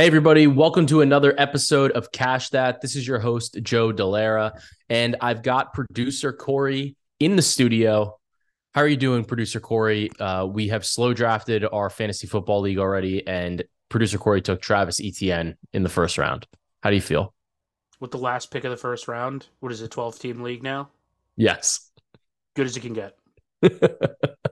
Hey, everybody, welcome to another episode of Cash That. This is your host, Joe Delara, and I've got producer Corey in the studio. How are you doing, producer Corey? Uh, we have slow drafted our fantasy football league already, and producer Corey took Travis Etienne in the first round. How do you feel? With the last pick of the first round, what is it, 12 team league now? Yes. Good as you can get.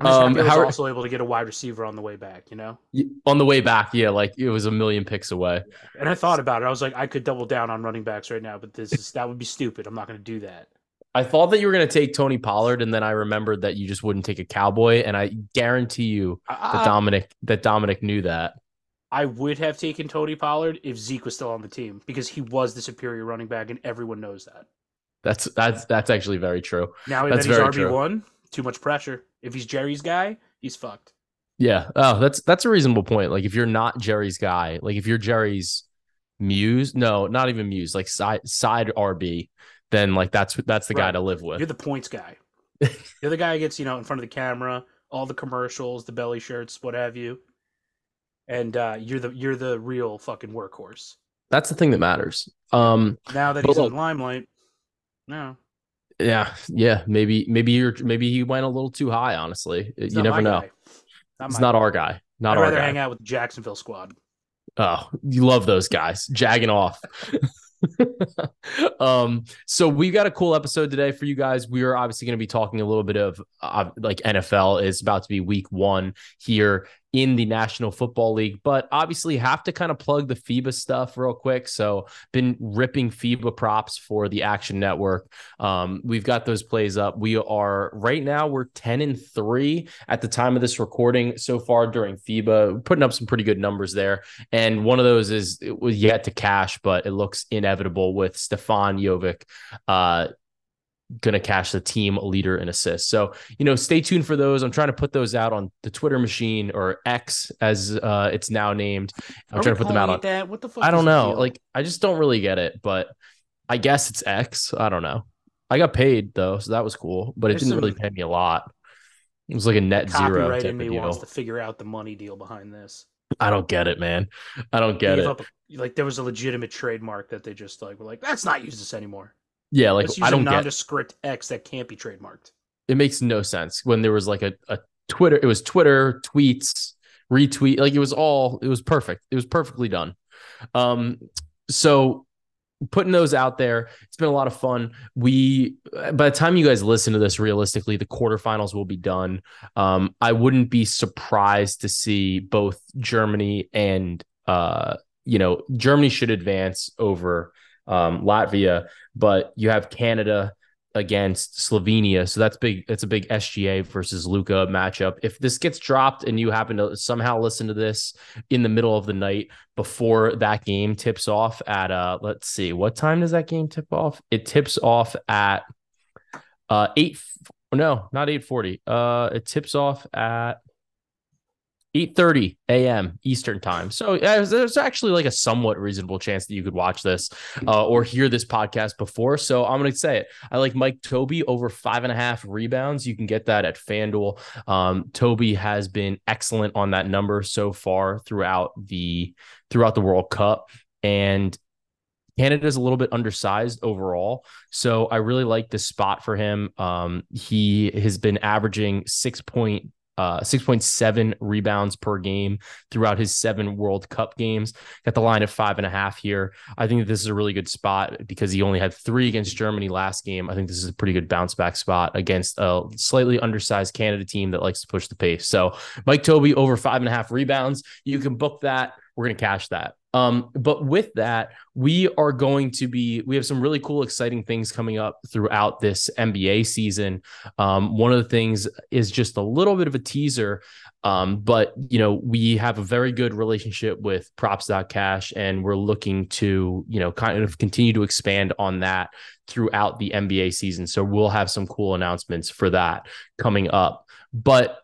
Um, was also able to get a wide receiver on the way back, you know? On the way back, yeah, like it was a million picks away. And I thought about it. I was like, I could double down on running backs right now, but this is that would be stupid. I'm not going to do that. I thought that you were going to take Tony Pollard, and then I remembered that you just wouldn't take a cowboy. And I guarantee you that Dominic that Dominic knew that. I would have taken Tony Pollard if Zeke was still on the team because he was the superior running back, and everyone knows that. That's that's that's actually very true. Now That's that he's RB one, too much pressure. If he's Jerry's guy, he's fucked. Yeah. Oh, that's that's a reasonable point. Like if you're not Jerry's guy, like if you're Jerry's muse, no, not even muse, like side side RB, then like that's that's the guy to live with. You're the points guy. You're the guy who gets, you know, in front of the camera, all the commercials, the belly shirts, what have you. And uh, you're the you're the real fucking workhorse. That's the thing that matters. Um Now that he's in look- the limelight, no. Yeah, yeah, maybe maybe you're maybe he went a little too high, honestly. he's you never know. guy. It's not guy. our guy. Not I'd our rather guy. hang out with the Jacksonville squad. Oh, you love those guys jagging off. um, so we got a cool episode today for you guys. We are obviously going to be talking a little bit of uh, like NFL is about to be week one here in the National Football League, but obviously have to kind of plug the FIBA stuff real quick. So been ripping FIBA props for the Action Network. Um, we've got those plays up. We are right now we're 10 and 3 at the time of this recording so far during FIBA, putting up some pretty good numbers there. And one of those is it was yet to cash, but it looks inevitable with Stefan Jovic uh going to cash the team leader in assists. So, you know, stay tuned for those. I'm trying to put those out on the Twitter machine or X as uh it's now named. I'm Are trying to put them out on that? What the fuck? I don't know. Like I just don't really get it, but I guess it's X. I don't know. I got paid though, so that was cool, but it There's didn't really pay me a lot. It was like a net zero copyright type in of me wants to figure out the money deal behind this. I don't get it, man. I don't get it. a- like there was a legitimate trademark that they just like were like, let's not use this anymore. Yeah, like I don't a get. nondescript X that can't be trademarked. It makes no sense when there was like a, a Twitter. It was Twitter tweets, retweet. Like it was all. It was perfect. It was perfectly done. Um, so putting those out there, it's been a lot of fun. We by the time you guys listen to this, realistically, the quarterfinals will be done. Um, I wouldn't be surprised to see both Germany and uh, you know, Germany should advance over um, Latvia, but you have Canada against Slovenia. So that's big. It's a big SGA versus Luka matchup. If this gets dropped and you happen to somehow listen to this in the middle of the night before that game tips off at uh let's see, what time does that game tip off? It tips off at uh eight no, not 840. Uh it tips off at 8:30 a.m. Eastern time. So there's- there's actually like a somewhat reasonable chance that you could watch this uh, or hear this podcast before. So I'm going to say it. I like Mike Tobey over five and a half rebounds. You can get that at FanDuel. Um, Tobey has been excellent on that number so far throughout the throughout the World Cup, and Canada's a little bit undersized overall. So I really like this spot for him. Um, he has been averaging six point uh, 6.7 rebounds per game throughout his seven World Cup games. Got the line of five and a half here. I think that this is a really good spot because he only had three against Germany last game. I think this is a pretty good bounce back spot against a slightly undersized Canada team that likes to push the pace. So Mike Tobey over five and a half rebounds. You can book that. We're going to cash that. Um, but with that, we are going to be, we have some really cool, exciting things coming up throughout this NBA season. Um, one of the things is just a little bit of a teaser. Um, but you know, we have a very good relationship with props.cash and we're looking to, you know, kind of continue to expand on that throughout the NBA season. So we'll have some cool announcements for that coming up. But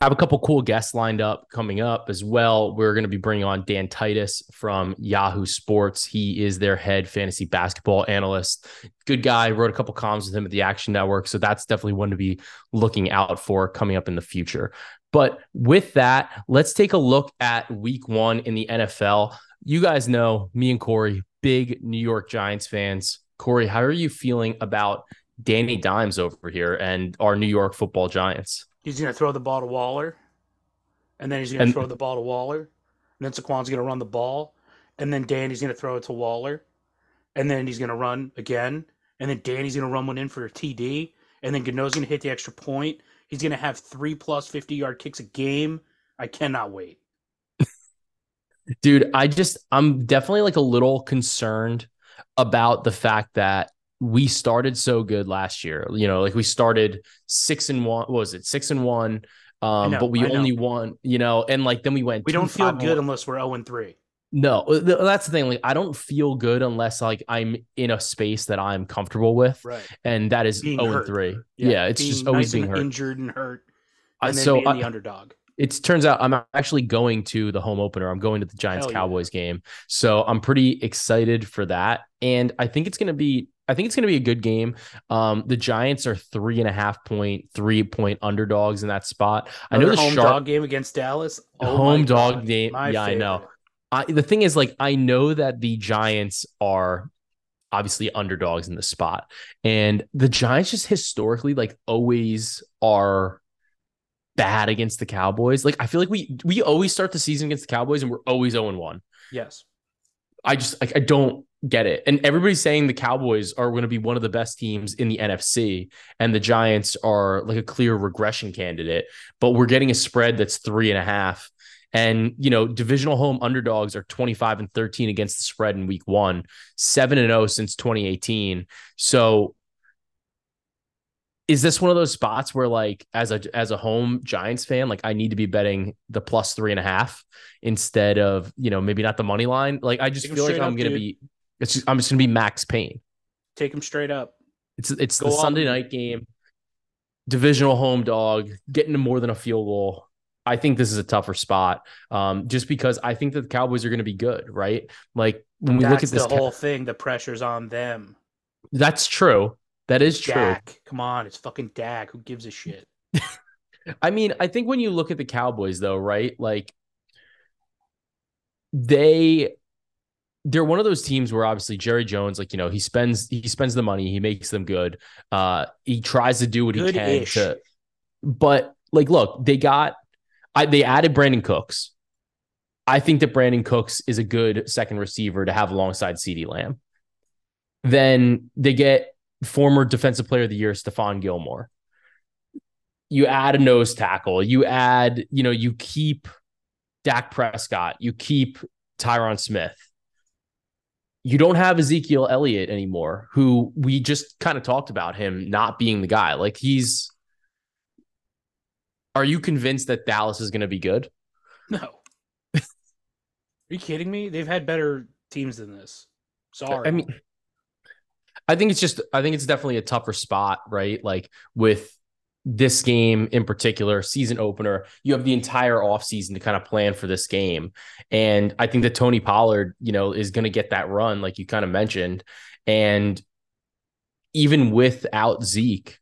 have a couple cool guests lined up coming up as well. We're going to be bringing on Dan Titus from Yahoo Sports. He is their head fantasy basketball analyst. Good guy. Wrote a couple columns with him at the Action Network. So that's definitely one to be looking out for coming up in the future. But with that, let's take a look at week one in the NFL. You guys know me and Corey, big New York Giants fans. Corey, how are you feeling about Danny Dimes over here and our New York football Giants? He's going to throw the ball to Waller, and then he's going to throw the ball to Waller, and then Saquon's going to run the ball, and then Danny's going to throw it to Waller, and then he's going to run again, and then Danny's going to run one in for a TD, and then Gano's going to hit the extra point. He's going to have three plus 50 yard kicks a game. I cannot wait. Dude, I just, I'm definitely like a little concerned about the fact that we started so good last year. You know, like we started six and one. What was it six and one? Um, know, but we only won. You know, and like then we went. We don't feel good unless we're zero and three. No, uh, that's the thing. Like, I don't feel good unless like I'm in a space that I'm comfortable with, right? And that is zero and three. Yeah, yeah it's just always nice being hurt, injured and hurt, and then so being I, the underdog. It turns out I'm actually going to the home opener. I'm going to the Giants Cowboys yeah. game, so I'm pretty excited for that. And I think it's going to be I think it's going to be a good game. Um, the Giants are three and a half point, three point underdogs in that spot. Another I know the home Sharp, dog game against Dallas. Oh home dog God, game. Yeah, favorite. I know. I, the thing is, like, I know that the Giants are obviously underdogs in the spot, and the Giants just historically, like, always are bad against the Cowboys. Like, I feel like we we always start the season against the Cowboys, and we're always zero oh one. Yes. I just like I don't get it. And everybody's saying the Cowboys are going to be one of the best teams in the NFC, and the Giants are like a clear regression candidate. But we're getting a spread that's three and a half. And, you know, divisional home underdogs are 25 and 13 against the spread in week one, 7 and 0 since 2018. So is this one of those spots where like as a as a home Giants fan, like I need to be betting the plus three and a half instead of, you know, maybe not the money line? Like I just feel like I'm gonna dude. be it's just, I'm just gonna be Max Payne. Take him straight up. It's it's Go the Sunday night game, divisional home dog, getting to more than a field goal. I think this is a tougher spot, um, just because I think that the Cowboys are going to be good, right? Like when we That's look at this the whole thing, the pressure's on them. That's true. That is Dak. true. Come on, it's fucking Dak. Who gives a shit? I mean, I think when you look at the Cowboys, though, right? Like they they're one of those teams where obviously Jerry Jones, like you know, he spends he spends the money, he makes them good. Uh, he tries to do what he can to, but like, look, they got, I they added Brandin Cooks. I think that Brandin Cooks is a good second receiver to have alongside CeeDee Lamb. Then they get former Defensive Player of the Year Stephon Gilmore. You add a nose tackle. You add, you know, you keep Dak Prescott. You keep Tyron Smith you don't have Ezekiel Elliott anymore, who we just kind of talked about him not being the guy. Like he's. Are you convinced that Dallas is going to be good? No. Are you kidding me? They've had better teams than this. Sorry. I mean, I think it's just. I think it's definitely a tougher spot, right? Like with this game in particular, season opener, you have the entire offseason to kind of plan for this game. And I think that Tony Pollard, you know, is going to get that run, like you kind of mentioned. And even without Zeke,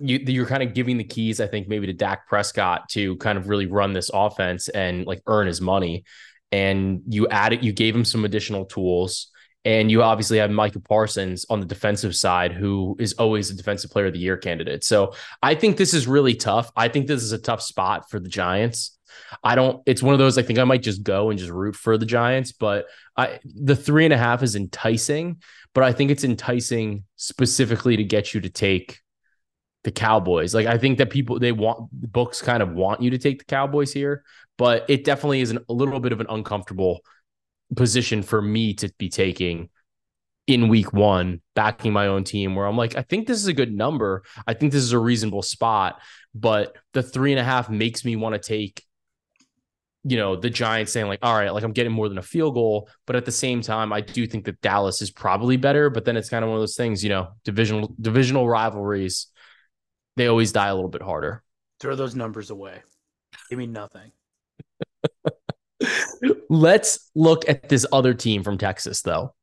you, you're kind of giving the keys, I think, maybe to Dak Prescott to kind of really run this offense and like earn his money. And you added, you gave him some additional tools. And you obviously have Micah Parsons on the defensive side, who is always a defensive player of the year candidate. So I think this is really tough. I think this is a tough spot for the Giants. I don't, it's one of those, I think I might just go and just root for the Giants, but I, the three and a half is enticing, but I think it's enticing specifically to get you to take the Cowboys. Like I think that people, they want, books kind of want you to take the Cowboys here, but it definitely is an, a little bit of an uncomfortable position for me to be taking in week one, backing my own team, where I'm like, I think this is a good number. I think this is a reasonable spot, but the three and a half makes me want to take, you know, the Giants saying, like, all right, like I'm getting more than a field goal. But at the same time, I do think that Dallas is probably better. But then it's kind of one of those things, you know, divisional divisional rivalries, they always die a little bit harder. Throw those numbers away. Give me nothing. Let's look at this other team from Texas, though.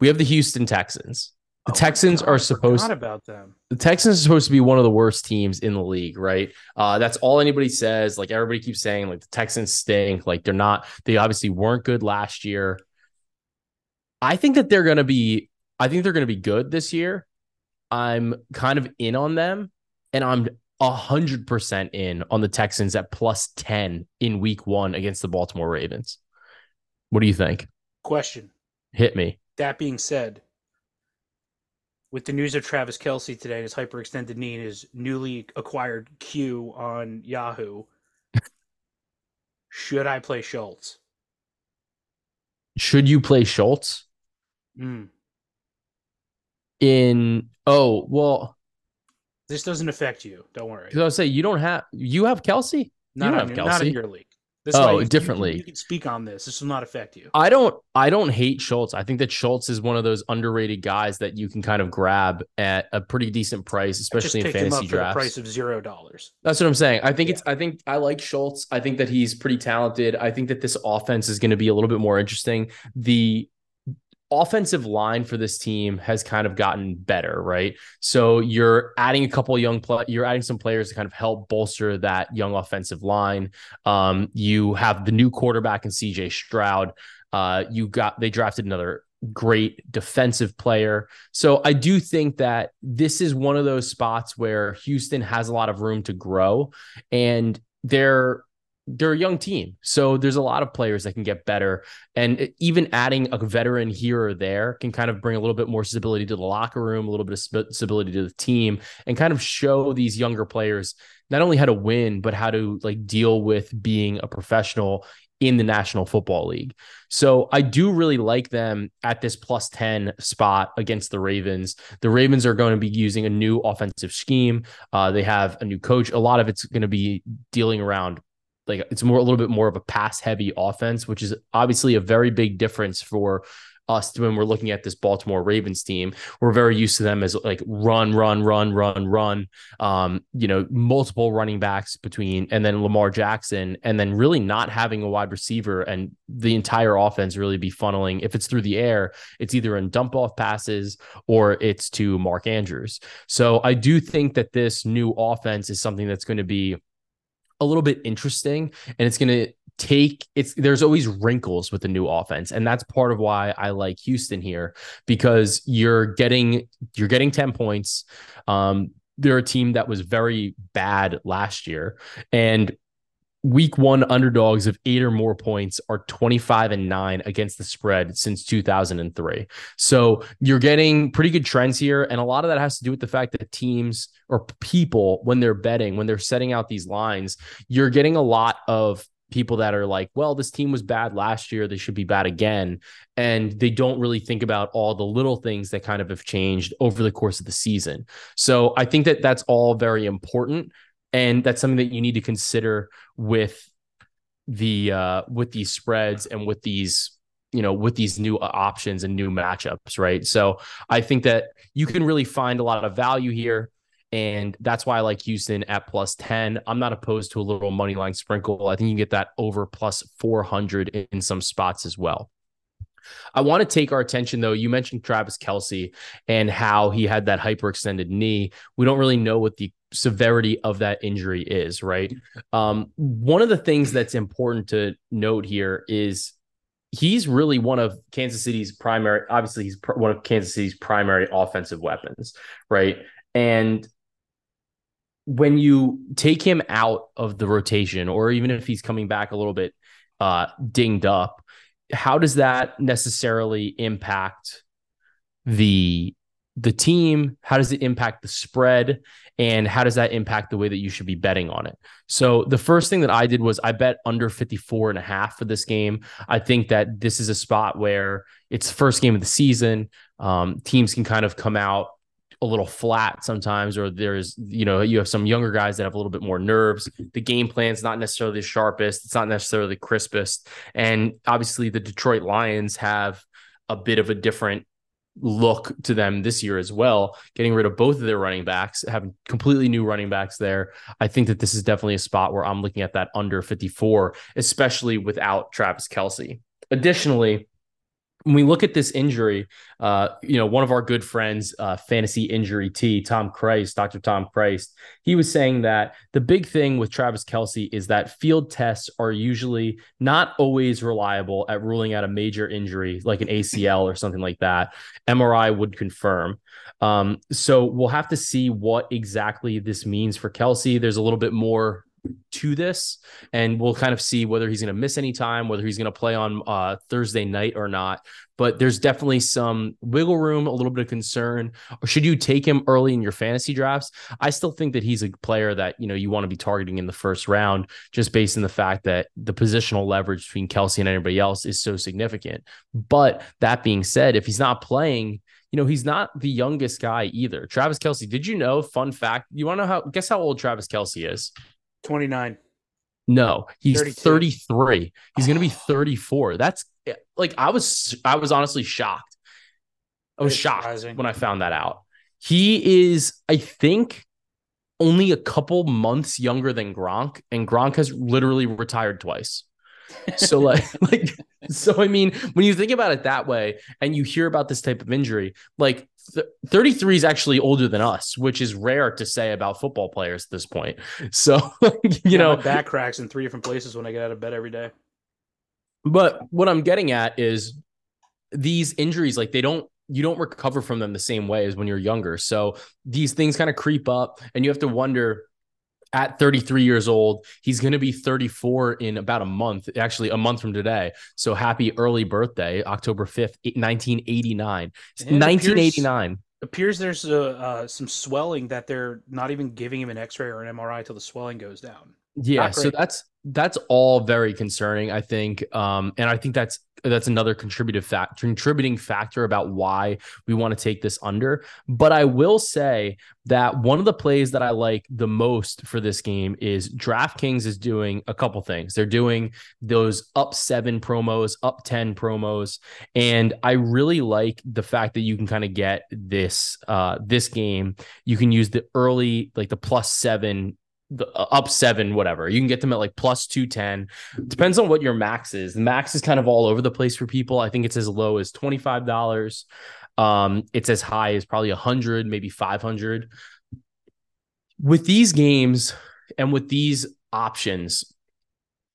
We have the Houston Texans. The Texans Oh God, are supposed about them. the Texans are supposed to be one of the worst teams in the league, right? Uh, that's all anybody says. Like everybody keeps saying, like the Texans stink. Like they're not. They obviously weren't good last year. I think that they're going to be. I think they're going to be good this year. I'm kind of in on them, and I'm hundred percent in on the Texans at plus ten in Week One against the Baltimore Ravens. What do you think? Question. Hit me. That being said, with the news of Travis Kelce today and his hyperextended knee and his newly acquired Q on Yahoo, should I play Schultz? Should you play Schultz Mm. in? Oh well. This doesn't affect you. Don't worry. Because I say you don't have you have Kelce. Not, don't on have your, not in Kelce. your league. This Oh, way you- different you, can- league. You can speak on this. This will not affect you. I don't I don't hate Schultz. I think that Schultz is one of those underrated guys that you can kind of grab at a pretty decent price, especially in picked him up fantasy drafts. price of zero dollars. That's what I'm saying. I think it's I think I like Schultz. I think that he's pretty talented. I think that this offense is going to be a little bit more interesting. The offensive line for this team has kind of gotten better, right? So you're adding a couple young play, you're adding some players to kind of help bolster that young offensive line. Um, you have the new quarterback in CJ Stroud. Uh, you got they drafted another great defensive player. So I do think that this is one of those spots where Houston has a lot of room to grow and they're they're a young team. So there's a lot of players that can get better and even adding a veteran here or there can kind of bring a little bit more stability to the locker room, a little bit of stability to the team and kind of show these younger players not only how to win but how to like deal with being a professional in the National Football League. So I do really like them at this plus 10 spot against the Ravens. The Ravens are going to be using a new offensive scheme. Uh, they have a new coach. A lot of it's going to be dealing around like it's more a little bit more of a pass heavy offense, which is obviously a very big difference for us when we're looking at this Baltimore Ravens team. We're very used to them as like run, run, run, run, run. Um, you know, multiple running backs between and then Lamar Jackson, and then really not having a wide receiver and the entire offense really be funneling. If it's through the air, it's either in dump off passes or it's to Mark Andrews. So I do think that this new offense is something that's going to be a little bit interesting and it's going to take it's there's always wrinkles with the new offense and that's part of why I like Houston here because you're getting you're getting 10 points. Um they're a team that was very bad last year and week 1 underdogs of 8 or more points are 25 and 9 against the spread since 2003 so you're getting pretty good trends here and a lot of that has to do with the fact that teams or people when they're betting when they're setting out these lines you're getting a lot of people that are like, well, this team was bad last year. They should be bad again. And they don't really think about all the little things that kind of have changed over the course of the season. So I think that that's all very important. And that's something that you need to consider with the uh with these spreads and with these you know with these new options and new matchups right so i think that you can really find a lot of value here and that's why I like Houston at plus 10. I'm not opposed to a little money line sprinkle. I think you can get that over plus 400 in some spots as well. I want to take our attention though. You mentioned Travis Kelce and how he had that hyperextended knee. We don't really know what the severity of that injury is, right? Um, one of the things that's important to note here is he's really one of Kansas City's primary, obviously, he's pr- one of Kansas City's primary offensive weapons, right? And when you take him out of the rotation, or even if he's coming back a little bit uh, dinged up, how does that necessarily impact the the team? How does it impact the spread? And how does that impact the way that you should be betting on it? So the first thing that I did was I bet under 54 and a half for this game. I think that this is a spot where it's the first game of the season. Um, teams can kind of come out a little flat sometimes, or there's, you know, you have some younger guys that have a little bit more nerves. The game plan's not necessarily the sharpest, it's not necessarily the crispest. And obviously, the Detroit Lions have a bit of a different look to them this year as well, getting rid of both of their running backs, having completely new running backs there. I think that this is definitely a spot where I'm looking at that under 54, especially without Travis Kelce. Additionally, when we look at this injury, uh, you know, one of our good friends, uh, fantasy injury T, Tom Christ, Dr. Tom Christ, he was saying that the big thing with Travis Kelce is that field tests are usually not always reliable at ruling out a major injury like an ACL or something like that. MRI would confirm. Um, so we'll have to see what exactly this means for Kelce. There's a little bit more to this and we'll kind of see whether he's going to miss any time whether he's going to play on uh, thursday night or not but there's definitely some wiggle room a little bit of concern or should you take him early in your fantasy drafts i still think that he's a player that you know you want to be targeting in the first round just based on the fact that the positional leverage between Kelce and anybody else is so significant but that being said if he's not playing you know, he's not the youngest guy either. Travis Kelce, did you know? Fun fact. You want to know how guess how old Travis Kelce is? 29. No, he's 32. 33. He's going to be 34. That's eh, like I was I was honestly shocked. I was shocked surprising. when I found that out. He is I think only a couple months younger than Gronk and Gronk has literally retired twice. So like like so I mean when you think about it that way and you hear about this type of injury like th- 33 is actually older than us which is rare to say about football players at this point. So you yeah, know back cracks in three different places when I get out of bed every day. But what I'm getting at is these injuries like they don't you don't recover from them the same way as when you're younger. So these things kind of creep up and you have to wonder at 33 years old. He's going to be 34 in about a month, actually, a month from today. So happy early birthday, October 5th, 1989. 1989. Appears, appears there's uh, uh, some swelling that they're not even giving him an x ray or an MRI until the swelling goes down. Yeah. So that's that's all very concerning, I think. Um, and I think that's that's another contributive fact contributing factor about why we want to take this under. But I will say that one of the plays that I like the most for this game is DraftKings is doing a couple things. They're doing those up seven promos, up 10 promos. And I really like the fact that you can kind of get this uh this game. You can use the early, like the plus seven the uh, up seven, whatever. You can get them at like plus 210. Depends on what your max is. The max is kind of all over the place for people. I think it's as low as $25. Um, it's as high as probably 100, maybe 500. With these games and with these options,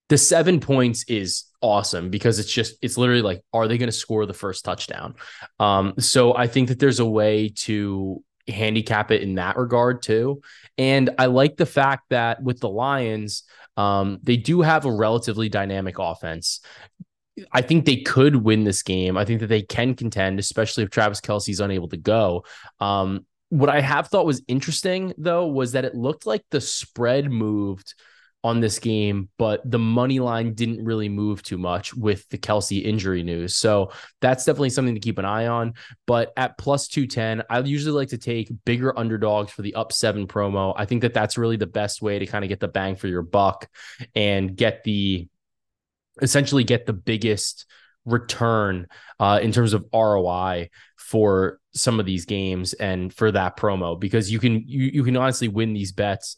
the seven points is awesome because it's just it's literally like are they going to score the first touchdown um so i think that there's a way to handicap it in that regard too. And I like the fact that with the Lions, um, they do have a relatively dynamic offense. I think they could win this game. I think that they can contend, especially if Travis Kelce's unable to go. Um, what I have thought was interesting though was that it looked like the spread moved on this game, but the money line didn't really move too much with the Kelce injury news. So that's definitely something to keep an eye on. But at plus 210, I usually like to take bigger underdogs for the up seven promo. I think that that's really the best way to kind of get the bang for your buck and get the essentially get the biggest return uh, in terms of ROI for some of these games and for that promo because you can you, you can honestly win these bets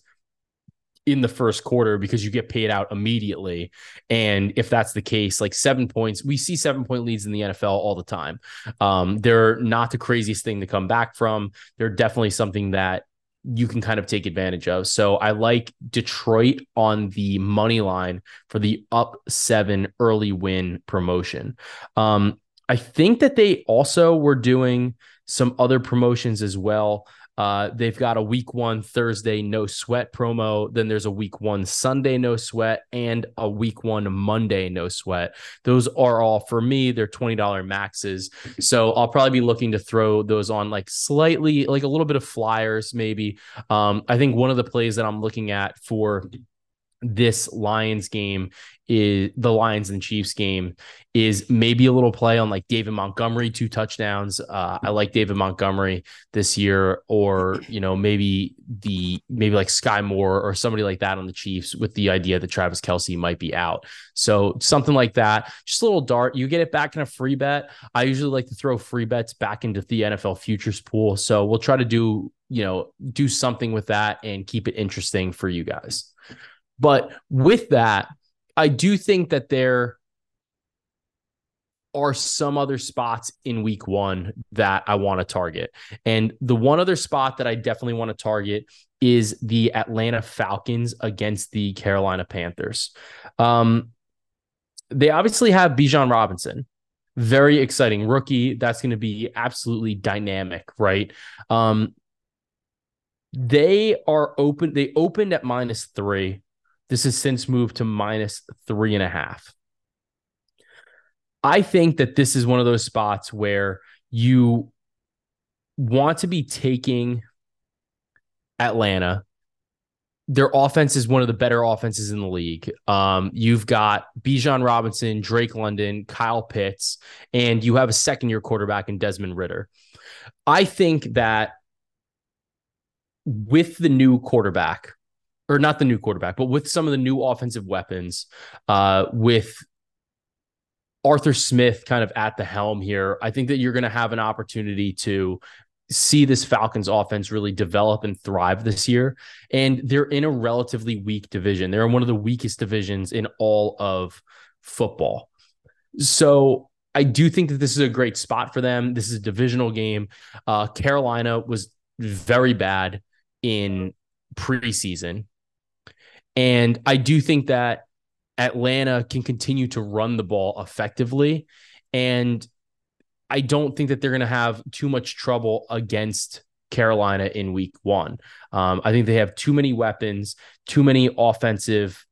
in the first quarter because you get paid out immediately. And if that's the case, like seven points, we see seven point leads in the NFL all the time. Um, they're not the craziest thing to come back from. They're definitely something that you can kind of take advantage of. So I like Detroit on the money line for the up seven early win promotion. Um, I think that they also were doing some other promotions as well. Uh, they've got a week one Thursday no sweat promo. Then there's a week one Sunday no sweat and a week one Monday no sweat. Those are all for me. They're $20 maxes. So I'll probably be looking to throw those on like slightly, like a little bit of flyers, maybe. Um, I think one of the plays that I'm looking at for this Lions game is the Lions and Chiefs game is maybe a little play on like David Montgomery two touchdowns. Uh, I like David Montgomery this year, or you know maybe the maybe like Skyy Moore or somebody like that on the Chiefs with the idea that Travis Kelce might be out. So something like that, just a little dart. You get it back in a free bet. I usually like to throw free bets back into the NFL futures pool. So we'll try to do you know do something with that and keep it interesting for you guys. But with that, I do think that there are some other spots in week one that I want to target. And the one other spot that I definitely want to target is the Atlanta Falcons against the Carolina Panthers. Um, they obviously have Bijan Robinson, very exciting rookie. That's going to be absolutely dynamic, right? Um, they are open. They opened at minus three. This has since moved to minus three and a half. I think that this is one of those spots where you want to be taking Atlanta. Their offense is one of the better offenses in the league. Um, you've got Bijan Robinson, Drake London, Kyle Pitts, and you have a second year quarterback in Desmond Ridder. I think that with the new quarterback, or not the new quarterback, but with some of the new offensive weapons, uh, with Arthur Smith kind of at the helm here, I think that you're going to have an opportunity to see this Falcons offense really develop and thrive this year. And they're in a relatively weak division. They're in one of the weakest divisions in all of football. So I do think that this is a great spot for them. This is a divisional game. Uh, Carolina was very bad in preseason. And I do think that Atlanta can continue to run the ball effectively. And I don't think that they're going to have too much trouble against Carolina in week one. Um, I think they have too many weapons, too many offensive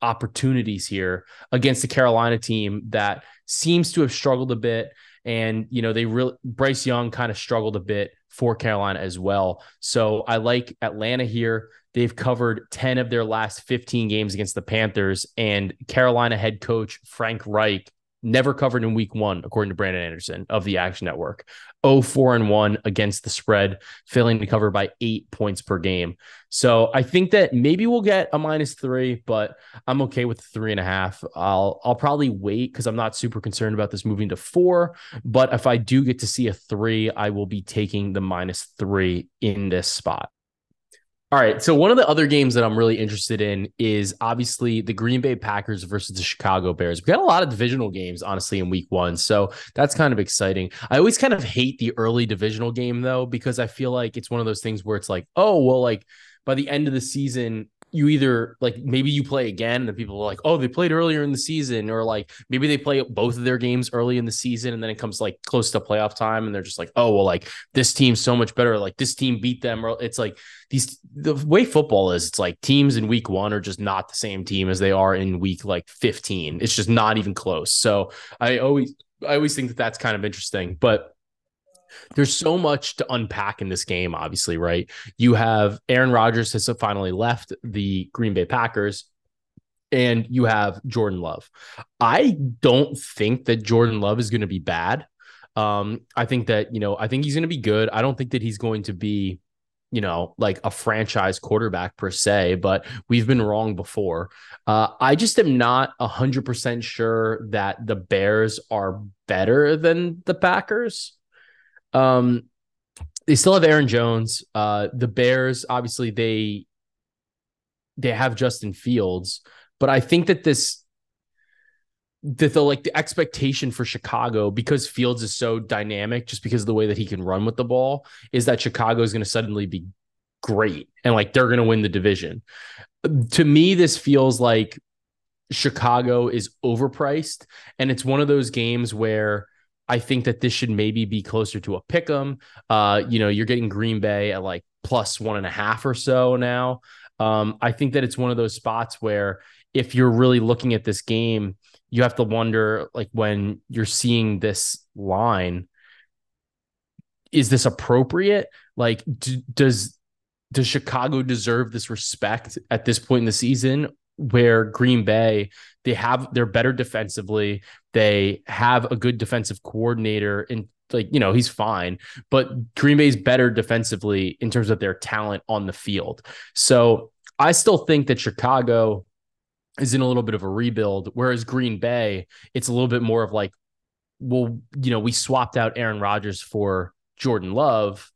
opportunities here against the Carolina team that seems to have struggled a bit. And, you know, they really, Bryce Young kind of struggled a bit for Carolina as well. So I like Atlanta here. They've covered 10 of their last 15 games against the Panthers, and Carolina head coach Frank Reich never covered in week one, according to Brandon Anderson of the Action Network. 0 4 and 1 against the spread, failing to cover by eight points per game. So I think that maybe we'll get a minus three, but I'm okay with three and a half. I'll I'll probably wait because I'm not super concerned about this moving to four. But if I do get to see a three, I will be taking the minus three in this spot. All right. So one of the other games that I'm really interested in is obviously the Green Bay Packers versus the Chicago Bears. We got a lot of divisional games, honestly, in week one. So that's kind of exciting. I always kind of hate the early divisional game though, because I feel like it's one of those things where it's like, oh, well, like by the end of the season, you either like maybe you play again and people are like, oh, they played earlier in the season, or like maybe they play both of their games early in the season and then it comes like close to playoff time and they're just like, oh, well, like this team's so much better. Like this team beat them. Or it's like these the way football is, it's like teams in week one are just not the same team as they are in week like 15. It's just not even close. So I always I always think that that's kind of interesting. But there's so much to unpack in this game, obviously, right? You have Aaron Rodgers has finally left the Green Bay Packers, and you have Jordan Love. I don't think that Jordan Love is going to be bad. Um, I think that, you know, I think he's going to be good. I don't think that he's going to be, you know, like a franchise quarterback per se, but we've been wrong before. Uh, I just am not 100% sure that the Bears are better than the Packers. Um, they still have Aaron Jones. Uh, the Bears, obviously, they they have Justin Fields, but I think that this that the like the expectation for Chicago because Fields is so dynamic, just because of the way that he can run with the ball, is that Chicago is going to suddenly be great and like they're going to win the division. To me, this feels like Chicago is overpriced, and it's one of those games where I think that this should maybe be closer to a pick 'em. Uh, you know, you're getting Green Bay at like plus one and a half or so now. Um, I think that it's one of those spots where if you're really looking at this game, you have to wonder like when you're seeing this line, is this appropriate? Like, d- does does Chicago deserve this respect at this point in the season, where Green Bay they have they're better defensively. They have a good defensive coordinator and like you know he's fine, but Green Bay's better defensively in terms of their talent on the field. So I still think that Chicago is in a little bit of a rebuild, whereas Green Bay it's a little bit more of like, well, you know, we swapped out Aaron Rodgers for Jordan Love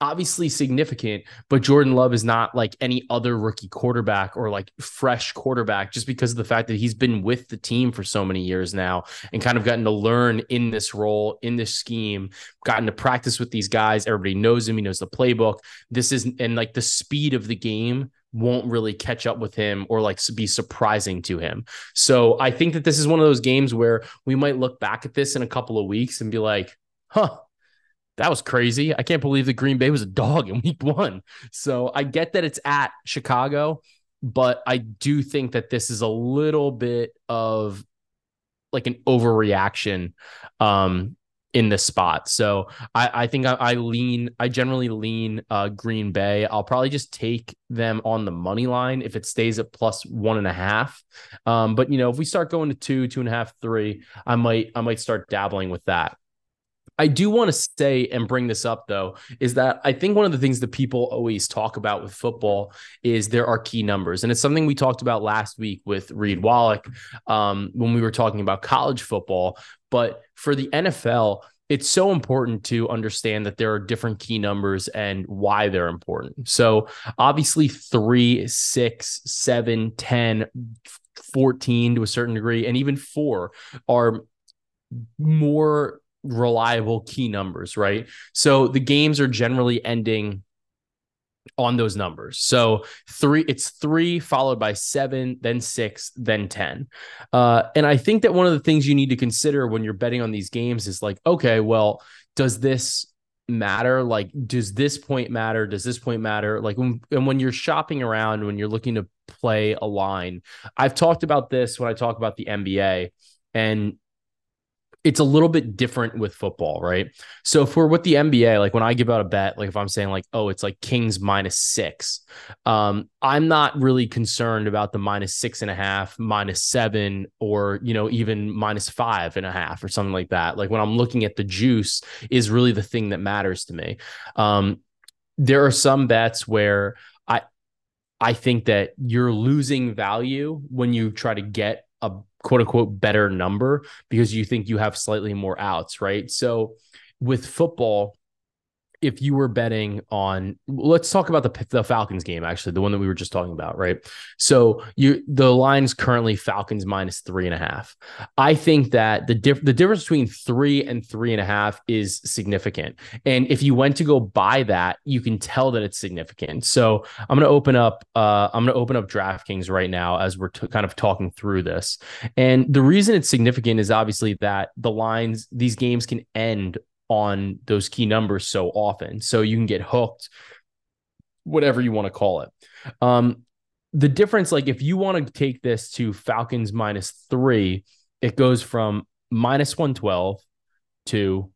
obviously significant, but Jordan Love is not like any other rookie quarterback or like fresh quarterback just because of the fact that he's been with the team for so many years now and kind of gotten to learn in this role, in this scheme, gotten to practice with these guys. Everybody knows him, he knows the playbook. This is and like the speed of the game won't really catch up with him or like be surprising to him. So I think that this is one of those games where we might look back at this in a couple of weeks and be like, huh, that was crazy. I can't believe that Green Bay was a dog in week one. So I get that it's at Chicago, but I do think that this is a little bit of like an overreaction um, in this spot. So I, I think I, I, lean, I generally lean uh, Green Bay. I'll probably just take them on the money line if it stays at plus one and a half. Um, but you know, if we start going to two, two and a half, three, I might, I might start dabbling with that. I do want to say and bring this up though is that I think one of the things that people always talk about with football is there are key numbers, and it's something we talked about last week with Reed Wallach um, when we were talking about college football. But for the NFL, it's so important to understand that there are different key numbers and why they're important. So obviously, three, six, seven, 10, 14 to a certain degree, and even four are more reliable key numbers, right? So the games are generally ending on those numbers. So three, it's three followed by seven, then six, then 10. Uh, and I think that one of the things you need to consider when you're betting on these games is like, okay, well, does this matter? Like, does this point matter? Does this point matter? Like, when, and when you're shopping around, when you're looking to play a line, I've talked about this when I talk about the NBA. And it's a little bit different with football, right? So for with the NBA, like when I give out a bet, like if I'm saying like, oh, it's like Kings minus six, um, I'm not really concerned about the minus six and a half, minus seven, or you know, even minus five and a half or something like that. Like when I'm looking at the juice is really the thing that matters to me. Um, there are some bets where I I think that you're losing value when you try to get a quote unquote better number because you think you have slightly more outs, right? So with football, if you were betting on let's talk about the the Falcons game actually the one that we were just talking about right? So you the line's currently Falcons minus three and a half. I think that the diff, the difference between three and three and a half is significant. And if you went to go buy that you can tell that it's significant. So I'm gonna open up uh I'm gonna open up DraftKings right now as we're t- kind of talking through this. And the reason it's significant is obviously that the lines these games can end on those key numbers so often. So you can get hooked, whatever you want to call it. Um, the difference, like if you want to take this to Falcons minus three, it goes from minus 112 to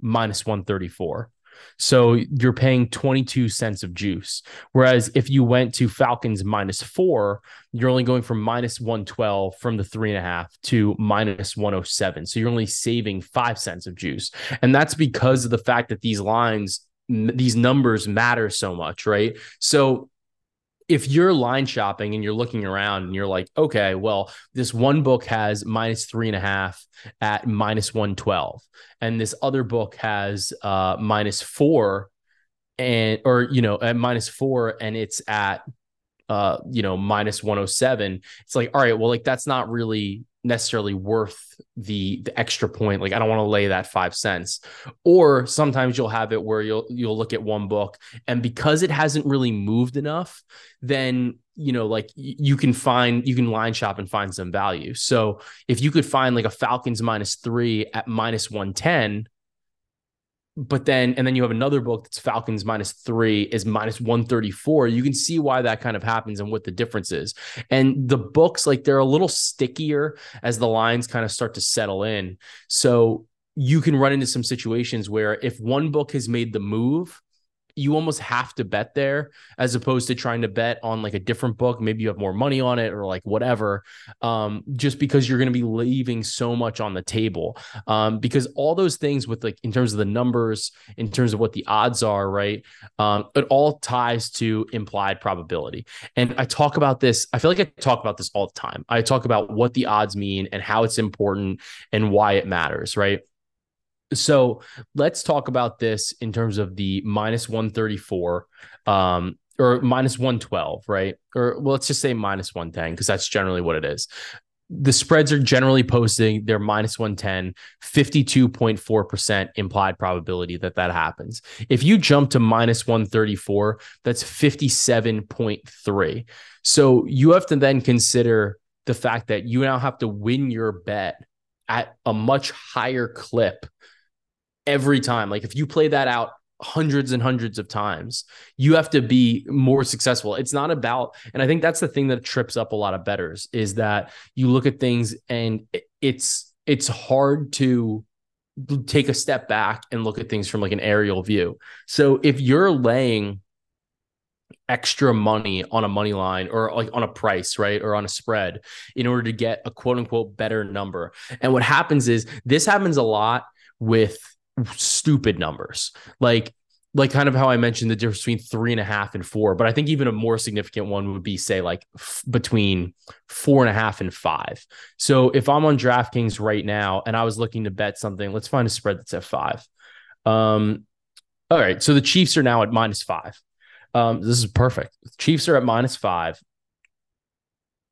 minus 134. So you're paying 22 cents of juice. Whereas if you went to Falcons minus four, you're only going from minus 112 from the three and a half to minus 107. So you're only saving five cents of juice. And that's because of the fact that these lines, these numbers matter so much, right? So if you're line shopping and you're looking around and you're like, okay, well, this one book has minus three and a half at minus 112, and this other book has uh minus four and or you know at minus four and it's at uh you know minus 107 it's like all right well like that's not really necessarily worth the the extra point. Like i don't want to lay that 5 cents. Or sometimes you'll have it where you'll you'll look at one book and because it hasn't really moved enough then you know like you can find you can line shop and find some value. So if you could find like a falcons minus 3 at minus 110 but then and then you have another book that's Falcons minus three is minus 134. You can see why that kind of happens and what the difference is. And the books, like they're a little stickier as the lines kind of start to settle in. So you can run into some situations where if one book has made the move, you almost have to bet there as opposed to trying to bet on like a different book. Maybe you have more money on it or like whatever, um, just because you're going to be leaving so much on the table. Um, because all those things with like in terms of the numbers, in terms of what the odds are, right? Um, it all ties to implied probability. And I talk about this, I feel like I talk about this all the time. I talk about what the odds mean and how it's important and why it matters, right? So let's talk about this in terms of the minus 134 um, or minus 112, right? Or well, let's just say minus 110 because that's generally what it is. The spreads are generally posting their minus 110, 52.4% implied probability that that happens. If you jump to minus 134, that's 57.3. So you have to then consider the fact that you now have to win your bet at a much higher clip every time. Like if you play that out hundreds and hundreds of times, you have to be more successful. It's not about, and I think that's the thing that trips up a lot of betters is that you look at things and it's it's hard to take a step back and look at things from like an aerial view. So if you're laying extra money on a money line or like on a price, right? Or on a spread in order to get a quote unquote better number. And what happens is this happens a lot with stupid numbers. Like like kind of how I mentioned the difference between three and a half and four, but I think even a more significant one would be say like f- between four and a half and five. So if I'm on DraftKings right now and I was looking to bet something, let's find a spread that's at five. Um, all right, so the Chiefs are now at minus five. Um, this is perfect. Chiefs are at minus five.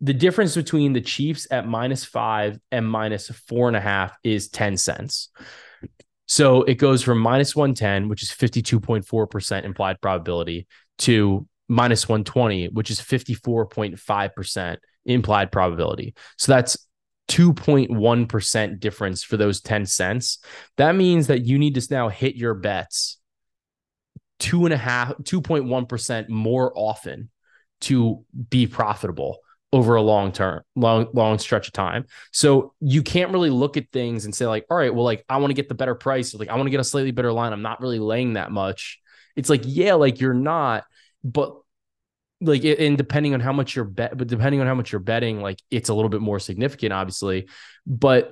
The difference between the Chiefs at minus five and minus four and a half is 10 cents. So it goes from minus 110, which is 52.4% implied probability, to minus 120, which is 54.5% implied probability. So that's 2.1% difference for those 10 cents. That means that you need to now hit your bets two and a half, 2.1% more often to be profitable over a long term, long, long stretch of time. So you can't really look at things and say, like, all right, well, like I want to get the better price. Like I want to get a slightly better line. I'm not really laying that much. It's like, yeah, like you're not, but like and depending on how much you're bet, but depending on how much you're betting, like it's a little bit more significant, obviously. But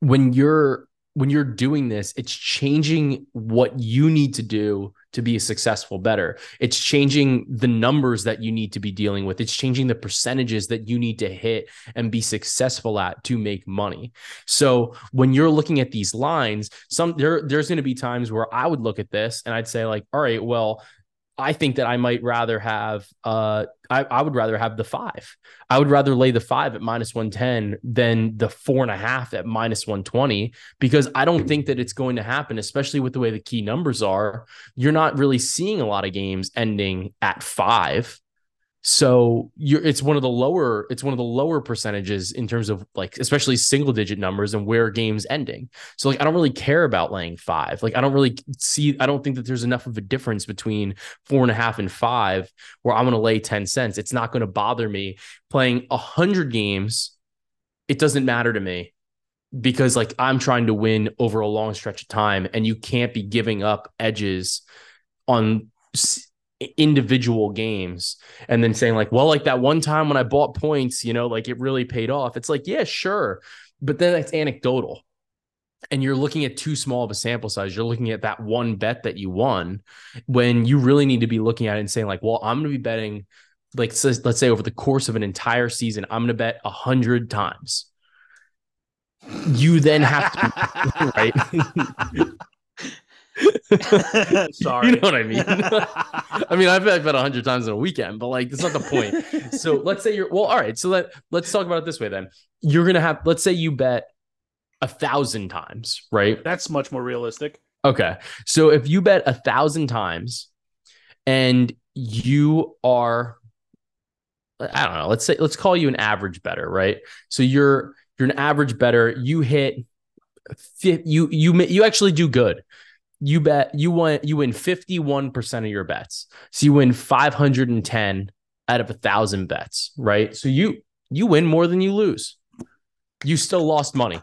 when you're when you're doing this, it's changing what you need to do to be a successful better. It's changing the numbers that you need to be dealing with. It's changing the percentages that you need to hit and be successful at to make money. So when you're looking at these lines, some there there's going to be times where I would look at this and I'd say like, all right, well, I think that I might rather have uh I, I would rather have the five. I would rather lay the five at minus 110 than the four and a half at minus 120 because I don't think that it's going to happen, especially with the way the key numbers are. You're not really seeing a lot of games ending at five. So you're it's one of the lower it's one of the lower percentages in terms of like especially single digit numbers and where games ending. So like I don't really care about laying five. Like I don't really see I don't think that there's enough of a difference between four and a half and five where I'm gonna lay 10 cents. It's not gonna bother me playing a hundred games. It doesn't matter to me because like I'm trying to win over a long stretch of time and you can't be giving up edges on individual games and then saying like well like that one time when i bought points you know like it really paid off. It's like yeah sure. But then that's anecdotal. And you're looking at too small of a sample size. You're looking at that one bet that you won when you really need to be looking at it and saying like well i'm going to be betting like let's say over the course of an entire season i'm going to bet a hundred times. You then have to right Sorry. you know what I mean? I mean, I've bet a hundred times in a weekend, but like that's not the point. so let's say you're well, all right. So let let's talk about it this way then. You're gonna have let's say you bet a thousand times, right? That's much more realistic. Okay. So if you bet a thousand times and you are I don't know, let's say let's call you an average better, right? So you're you're an average better, you hit you you you actually do good you bet you win you win 51% of your bets. So you win 510 out of a thousand bets, right? So you you win more than you lose. You still lost money.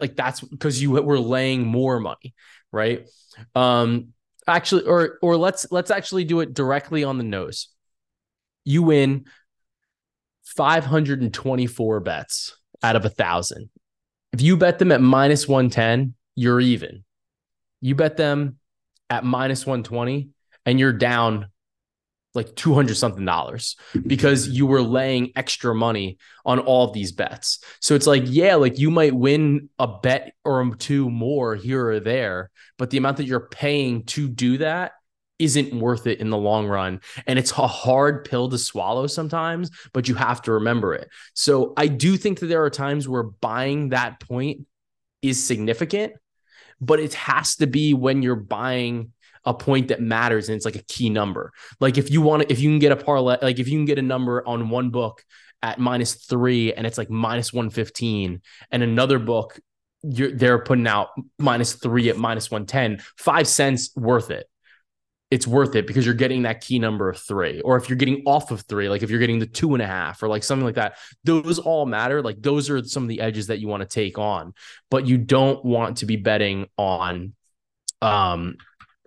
Like that's because you were laying more money, right? Um actually or or let's let's actually do it directly on the nose. You win 524 bets out of a thousand. If you bet them at minus 110, you're even you bet them at minus 120 and you're down like 200 something dollars because you were laying extra money on all of these bets. So it's like, yeah, like you might win a bet or two more here or there, but the amount that you're paying to do that isn't worth it in the long run. And it's a hard pill to swallow sometimes, but you have to remember it. So I do think that there are times where buying that point is significant, but it has to be when you're buying a point that matters and it's like a key number. Like if you want to, if you can get a parlay, like if you can get a number on one book at minus three and it's like minus 115 and another book you're they're putting out minus three at minus 110, five cents worth it. It's worth it because you're getting that key number of three. Or if you're getting off of three, like if you're getting the two and a half or like something like that, those all matter. Like those are some of the edges that you want to take on, but you don't want to be betting on um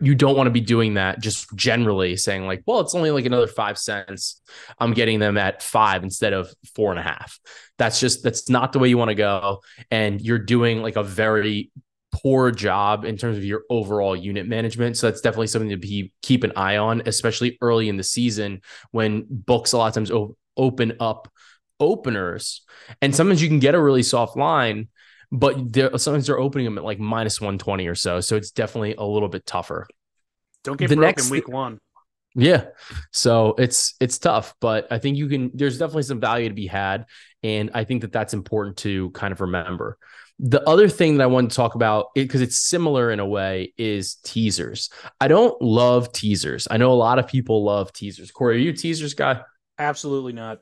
you don't want to be doing that just generally saying like well it's only like another five cents i'm getting them at five instead of four and a half that's just that's not the way you want to go and you're doing like a very poor job in terms of your overall unit management so that's definitely something to be keep an eye on especially early in the season when books a lot of times o- open up openers and sometimes you can get a really soft line but sometimes they're opening them at like minus 120 or so. So it's definitely a little bit tougher. Don't get the broke next in week one. Yeah. So it's it's tough, but I think you can there's definitely some value to be had and I think that that's important to kind of remember. The other thing that I want to talk about because it's similar in a way is teasers. I don't love teasers. I know a lot of people love teasers. Corey, are you a teasers guy? Absolutely not.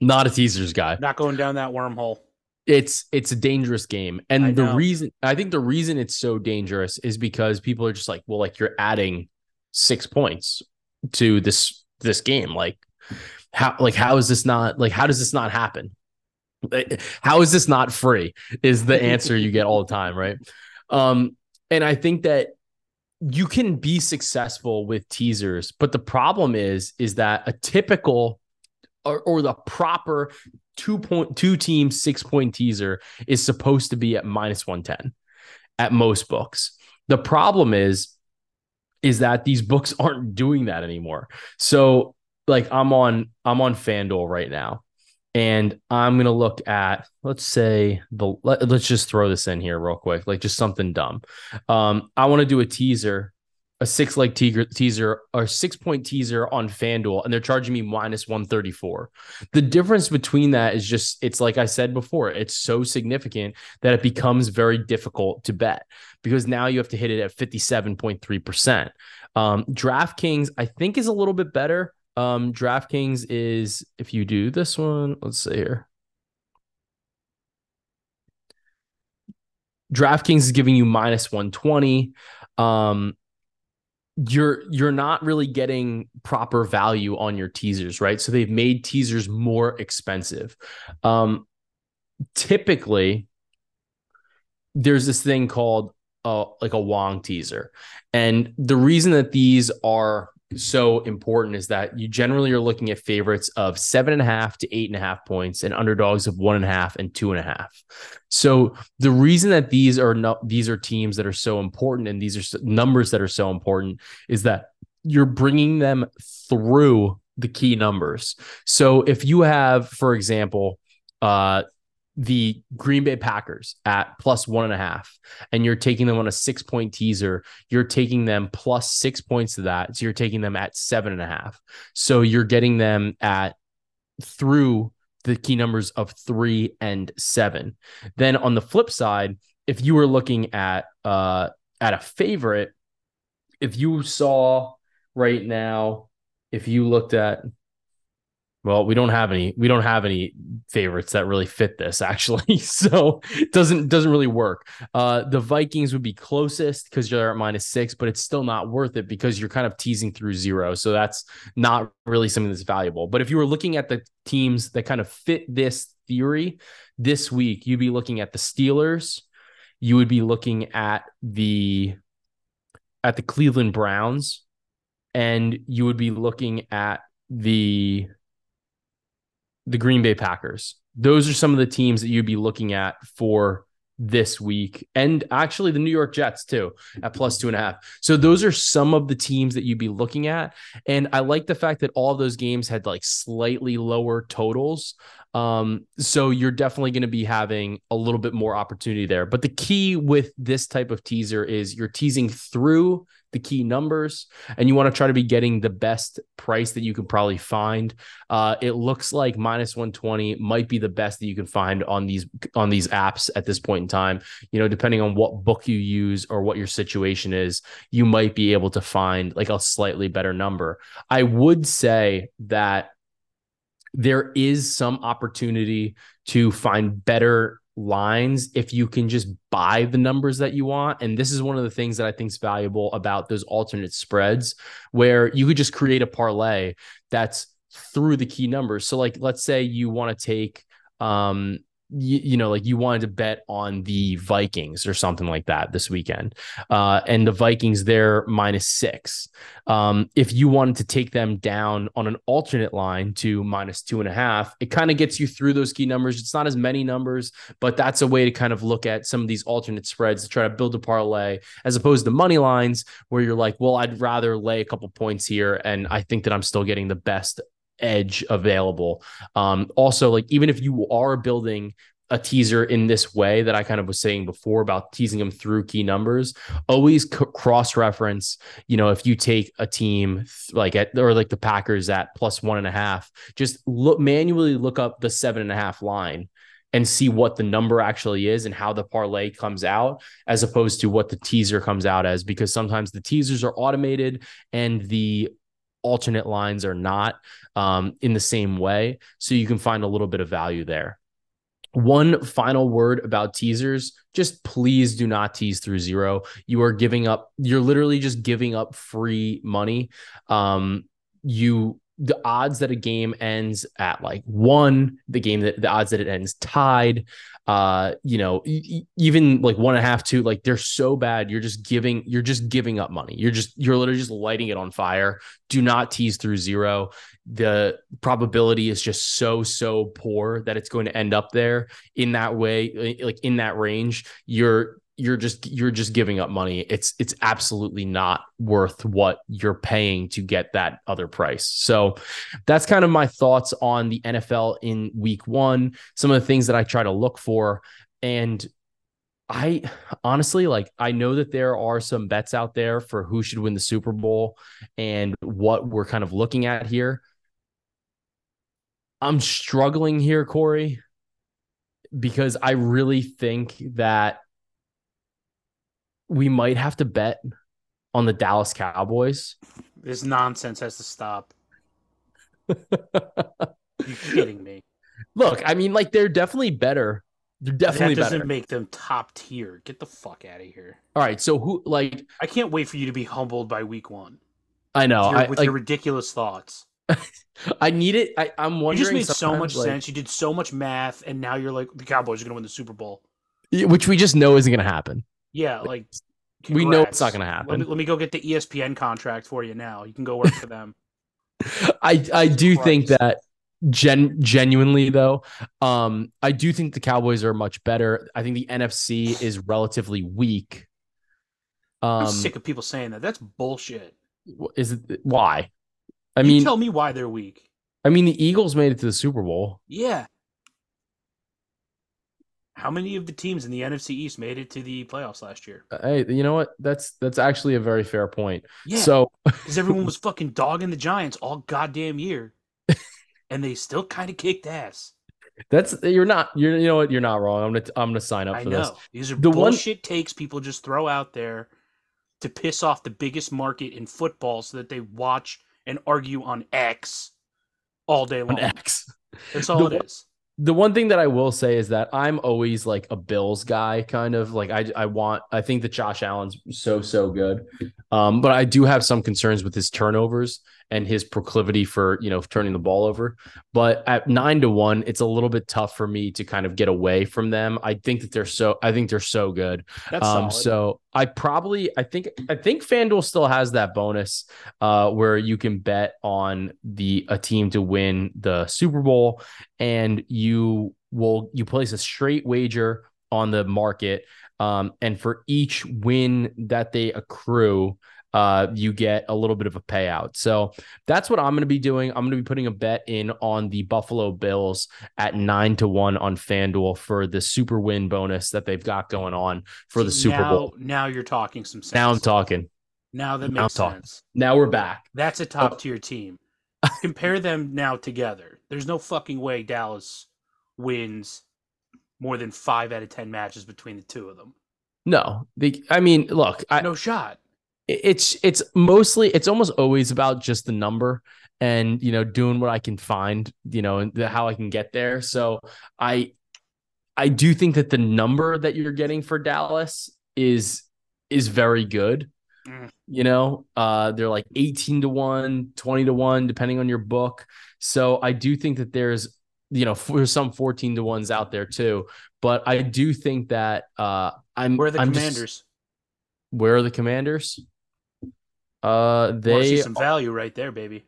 Not a teasers guy. Not going down that wormhole. It's it's a dangerous game. And the reason I think the reason it's so dangerous is because people are just like, well, like you're adding six points to this this game. Like how like how is this not like how does this not happen? How is this not free? Is the answer you get all the time, right? Um, and I think that you can be successful with teasers, but the problem is is that a typical or, or the proper two point two team six point teaser is supposed to be at minus 110 at most books. The problem is is that these books aren't doing that anymore. So like I'm on I'm on FanDuel right now and I'm to look at let's say the let, us just throw this in here real quick like just something dumb. Um I want to do a teaser a six leg teaser, teaser or six point teaser on FanDuel, and they're charging me minus 134. The difference between that is just, it's like I said before, it's so significant that it becomes very difficult to bet because now you have to hit it at 57.3%. Um, DraftKings, I think, is a little bit better. Um, DraftKings is, if you do this one, let's see here. DraftKings is giving you minus 120. Um, you're you're not really getting proper value on your teasers, right? So they've made teasers more expensive. Um, typically, there's this thing called uh, like a Wong teaser, and the reason that these are so important is that you generally are looking at favorites of seven and a half to eight and a half points and underdogs of one and a half and two and a half. So the reason that these are not these are teams that are so important and these are numbers that are so important is that you're bringing them through the key numbers. So if you have, for example, uh, the Green Bay Packers at plus one and a half, and you're taking them on a six point teaser, you're taking them plus six points to that. So you're taking them at seven and a half. So you're getting them at through the key numbers of three and seven. Then on the flip side, if you were looking at uh at a favorite, if you saw right now, if you looked at well, we don't have any. We don't have any favorites that really fit this actually, so it doesn't doesn't really work. Uh, the Vikings would be closest because you're at minus six, but it's still not worth it because you're kind of teasing through zero. So that's not really something that's valuable. But if you were looking at the teams that kind of fit this theory this week, you'd be looking at the Steelers. You would be looking at the at the Cleveland Browns, and you would be looking at the the Green Bay Packers. Those are some of the teams that you'd be looking at for this week, and actually the New York Jets too at plus two and a half. So those are some of the teams that you'd be looking at, and I like the fact that all those games had like slightly lower totals. Um, so you're definitely going to be having a little bit more opportunity there. But the key with this type of teaser is you're teasing through the key numbers and you want to try to be getting the best price that you can probably find. Uh, it looks like minus 120 might be the best that you can find on these on these apps at this point in time. You know, depending on what book you use or what your situation is, you might be able to find like a slightly better number. I would say that there is some opportunity to find better lines if you can just buy the numbers that you want. And this is one of the things that i think is valuable about those alternate spreads where you could just create a parlay that's through the key numbers. So like let's say you want to take um you, you, know, like you wanted to bet on the Vikings or something like that this weekend, uh, and the Vikings they're minus six. Um, if you wanted to take them down on an alternate line to minus two and a half, it kind of gets you through those key numbers. It's not as many numbers, but that's a way to kind of look at some of these alternate spreads to try to build a parlay as opposed to money lines where you're like, well, I'd rather lay a couple points here, and I think that I'm still getting the best edge available. Um, also, like even if you are building a teaser in this way that I kind of was saying before about teasing them through key numbers, always c- cross reference. You know, if you take a team like at or like the Packers at plus one and a half, just look manually look up the seven and a half line and see what the number actually is and how the parlay comes out as opposed to what the teaser comes out as because sometimes the teasers are automated and the alternate lines are not um, in the same way. So you can find a little bit of value there. One final word about teasers just please do not tease through zero. You are giving up, you're literally just giving up free money. Um, you the odds that a game ends at like one, the game that the odds that it ends tied, uh, you know, even like one and a half, two, like they're so bad. You're just giving, you're just giving up money. You're just, you're literally just lighting it on fire. Do not tease through zero. The probability is just so, so poor that it's going to end up there in that way, like in that range. You're, you're just you're just giving up money. It's it's absolutely not worth what you're paying to get that other price. So that's kind of my thoughts on the NFL in week 1 some of the things that I try to look for. And I honestly like I know that there are some bets out there for who should win the Super Bowl and what we're kind of looking at here. I'm struggling here Corey because I really think that we might have to bet on the Dallas Cowboys. This nonsense has to stop. you kidding me? Look, I mean, like they're definitely better. They're definitely better. that doesn't better. make them top tier. Get the fuck out of here. All right, so who like I can't wait for you to be humbled by week one. I know with your, I, with like, your ridiculous thoughts. I need it. I, I'm wondering. You just made so much like, sense. You did so much math, and now you're like the Cowboys are going to win the Super Bowl, which we just know isn't going to happen. Yeah, like we know it's not going to happen. Let me, let me, go get the ESPN contract for you now. You can go work for them. I I do Christ. think that gen genuinely though, um, I do think the Cowboys are much better. I think the NFC is relatively weak. Um, I'm sick of people saying that. That's bullshit. Is it why? I you mean, tell me why they're weak. I mean, the Eagles made it to the Super Bowl. Yeah, how many of the teams in the NFC East made it to the playoffs last year? Uh, hey, you know what? That's that's actually a very fair point. Yeah. So because everyone was fucking dogging the Giants all goddamn year, and they still kind of kicked ass. That's you're not you're you know what you're not wrong. I'm gonna I'm gonna sign up I for know. this. These are the bullshit one... takes people just throw out there to piss off the biggest market in football, so that they watch and argue on X all day long. On X. That's all the, it is the one thing that I will say is that I'm always like a Bills guy, kind of like I I want I think that Josh Allen's so so good, um, but I do have some concerns with his turnovers and his proclivity for you know turning the ball over. But at nine to one, it's a little bit tough for me to kind of get away from them. I think that they're so I think they're so good. That's um, so I probably I think I think FanDuel still has that bonus uh, where you can bet on the a team to win the Super Bowl and you will you place a straight wager on the market. Um, and for each win that they accrue, uh, you get a little bit of a payout. So that's what I'm going to be doing. I'm going to be putting a bet in on the Buffalo Bills at nine to one on FanDuel for the super win bonus that they've got going on for the Super now, Bowl. Now you're talking some sense. Now I'm talking. Now that now makes I'm sense. Now we're back. That's a top tier team. Compare them now together. There's no fucking way Dallas wins more than five out of ten matches between the two of them. No, the, I mean, look, I, No shot. It's it's mostly it's almost always about just the number and you know doing what I can find, you know, and the, how I can get there. So I I do think that the number that you're getting for Dallas is is very good. Mm. You know, uh they're like 18 to 1, 20 to 1 depending on your book. So I do think that there's you know, there's some 14 to 1s out there too, but I do think that uh I'm Where are the I'm just- commanders? where are the commanders? Uh, Wanna see they some value right there, baby.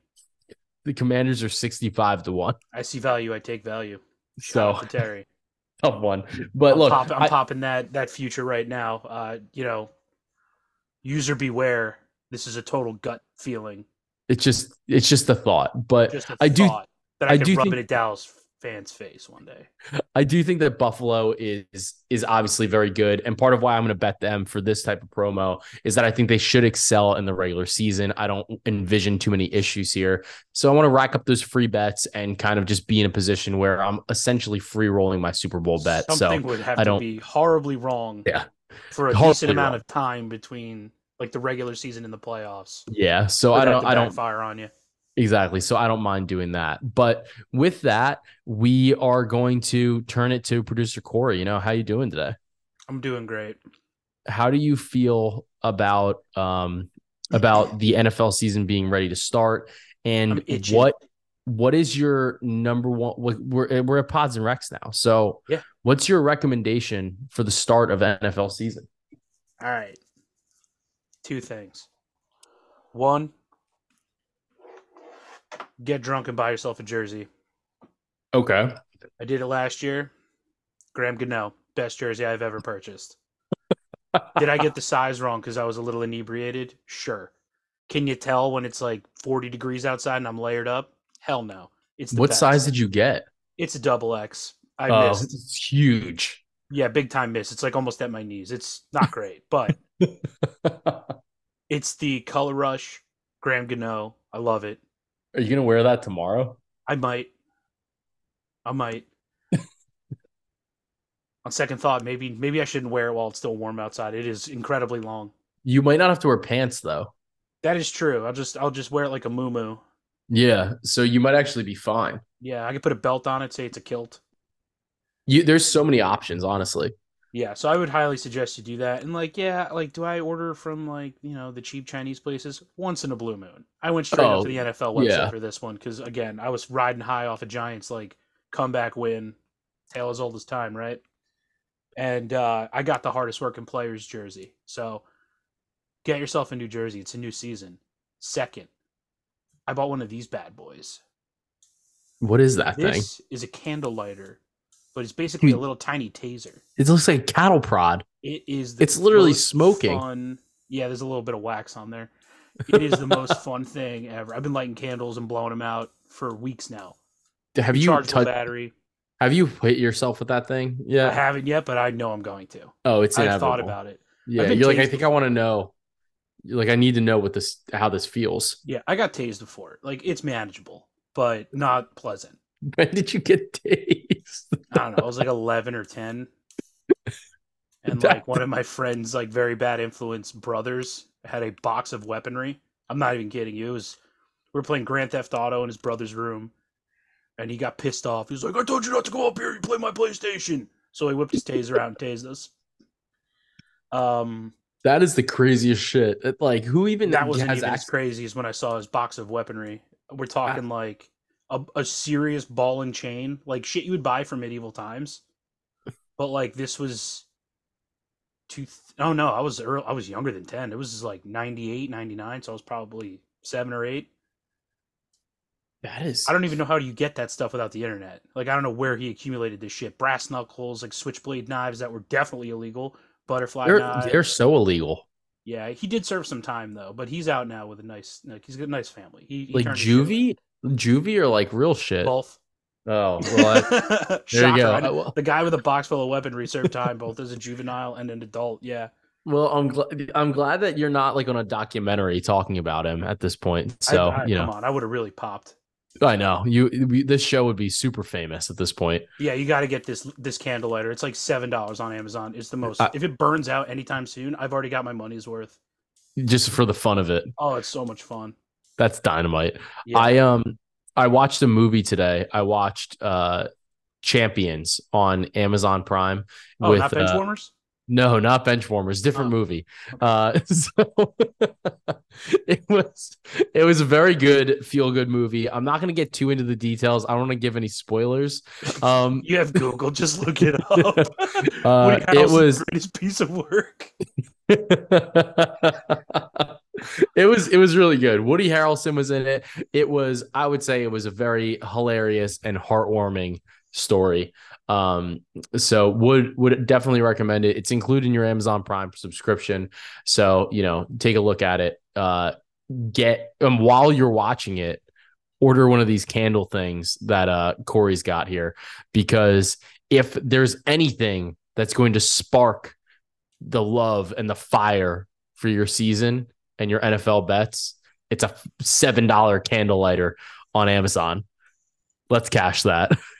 the commanders are sixty-five to one. I see value. I take value. Shout So Terry. tough one. But I'm, look, pop- I'm I- popping that that future right now. Uh, you know, user beware. This is a total gut feeling. it's just it's just a thought. But Just a I do that I, I can do rub think- it at Dallas fans' face one day. I do think that Buffalo is is obviously very good, and part of why I'm going to bet them for this type of promo is that I think they should excel in the regular season. I don't envision too many issues here, so I want to rack up those free bets and kind of just be in a position where I'm essentially free rolling my Super Bowl bet. Something so would have I to don't- be horribly wrong. Yeah. For a Horribly decent amount wrong. of time between like the regular season and the playoffs. yeah, so I don't I don't fire on you. Exactly. So I don't mind doing that. But with that, we are going to turn it to producer Corey. You know, how you doing today? I'm doing great. How do you feel about um about the NFL season being ready to start? And what what is your number one we're we're at pods and recs now. So Yeah. what's your recommendation for the start of NFL season? All right. Two things. One, get drunk and buy yourself a jersey. Okay. I did it last year. Graham Gano, best jersey I've ever purchased. did I get the size wrong because I was a little inebriated? Sure. Can you tell when it's like 40 degrees outside and I'm layered up? Hell no. It's What best. size did you get? It's a double X. I Oh, missed. it's huge. Yeah, big time miss. It's like almost at my knees. It's not great, but it's the color rush. Graham Gano. I love it. Are you gonna wear that tomorrow? I might. I might. On second thought, maybe maybe I shouldn't wear it while it's still warm outside. It is incredibly long. You might not have to wear pants though. That is true. I'll just I'll just wear it like a moo Yeah, so you might actually be fine. Yeah, I could put a belt on it, say it's a kilt. You there's so many options, honestly. Yeah, so I would highly suggest you do that. And like, yeah, like, do I order from like you know the cheap Chinese places once in a blue moon? I went straight Oh, up to the NFL website yeah. for this one because again, I was riding high off of Giants like comeback win, tale as old as time, right? And uh, I got the hardest working players jersey. So get yourself a new jersey. It's a new season. Second, I bought one of these bad boys. What is that thing? This is a candle lighter, but it's basically a little tiny taser. It looks like a cattle prod. It is. The It's literally smoking. Fun. Yeah, there's a little bit of wax on there. It is the most fun thing ever. I've been lighting candles and blowing them out for weeks now. Have you touched? battery. Have you hit yourself with that thing? Yeah, I haven't yet, but I know I'm going to. Oh, it's I've thought about it. Yeah, you're like I think I want to know. You're like I need to know what this how this feels. Yeah, I got tased before. Like it's manageable, but not pleasant. When did you get tased? I don't know. I was like 11 or 10. And like one of my friends, like very bad influence brothers, had a box of weaponry. I'm not even kidding you. It was we were playing Grand Theft Auto in his brother's room, and he got pissed off. He was like, "I told you not to go up here. You play my PlayStation." So he whipped his taser out and tased us. Um, That is the craziest shit. Like who even that wasn't even as crazy as when I saw his box of weaponry. We're talking like a, a serious ball and chain, like shit you would buy from medieval times. But like this was two oh no, I was early, I was younger than 10. It was like 98, 99, so I was probably 7 or 8. That is. I don't even know how you get that stuff without the internet. Like I don't know where he accumulated this shit. Brass knuckles, like switchblade knives that were definitely illegal. Butterfly They're, knives. they're so illegal. Yeah, he did serve some time though, but he's out now with a nice. Like, he's got a nice family. He, he Like turned his shit juvie, juvie, or like real shit. both. Oh, well, I- there you go. I I- know- well, the guy with a box full of weaponry served time both as a juvenile and an adult. Yeah, well, I'm glad. I'm glad that you're not like on a documentary talking about him at this point. So I, I, you come know, on, I would have really popped. I know you. we- This show would be super famous at this point. Yeah, you got to get this this candle lighter. It's like seven dollars on Amazon. It's the most. I- if it burns out anytime soon, I've already got my money's worth. just for the fun of it. Oh, it's so much fun. That's dynamite. Yeah. I um I watched a movie today. I watched uh Champions on Amazon Prime oh, with not bench uh, no, not Benchwarmers, different Oh. movie. Uh so it was it was a very good feel good movie. I'm not going to get too into the details. I don't want to give any spoilers. Um You have Google. Just look it up. uh, it was greatest piece of work. It was it was really good. Woody Harrelson was in it. It was I would say it was a very hilarious and heartwarming story. Um so would would definitely recommend it. It's included in your Amazon Prime subscription. So, you know, take a look at it. Uh get um while you're watching it, order one of these candle things that uh Corey's got here because if there's anything that's going to spark the love and the fire for your season and your NFL bets, it's a $7 candle lighter on Amazon. Let's cash that.